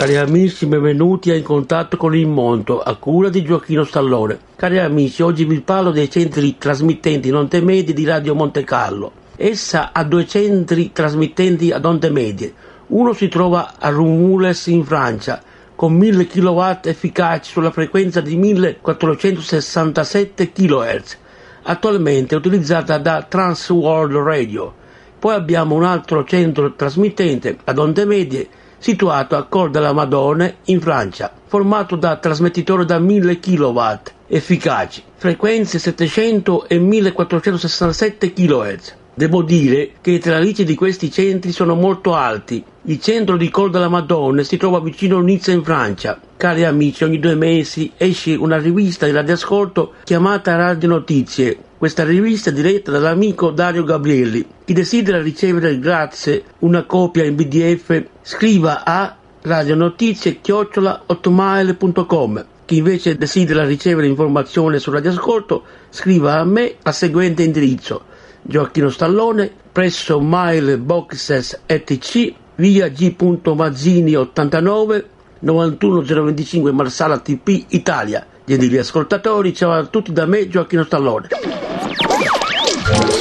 Cari amici, benvenuti a In Contatto con il Mondo, a cura di Gioacchino Stallone. Cari amici, oggi vi parlo dei centri trasmittenti non onde medie di Radio Monte Carlo. Essa ha due centri trasmittenti ad onde medie. Uno si trova a Rumoules in Francia, con 1000 kW efficaci sulla frequenza di 1467 kHz, attualmente utilizzata da Trans World Radio. Poi abbiamo un altro centro trasmittente ad onde medie situato a Col della Madone in Francia, formato da trasmettitori da 1000 kW efficaci, frequenze 700 e 1467 kHz. Devo dire che i tralicci di questi centri sono molto alti. Il centro di Col della Madonna si trova vicino a Nizza in Francia. Cari amici, ogni due mesi esce una rivista di radioascolto chiamata Radio Notizie. Questa rivista diretta dall'amico Dario Gabrielli. Chi desidera ricevere grazie una copia in PDF scriva a radionotizie-ottomail.com. Chi invece desidera ricevere informazioni sul radioascolto scriva a me al seguente indirizzo Gioacchino Stallone presso Mile Boxes ETC via G. Mazzini 89 91025 Marsala TP Italia. Gentili ascoltatori, ciao a tutti da me Gioacchino Stallone. Thank you.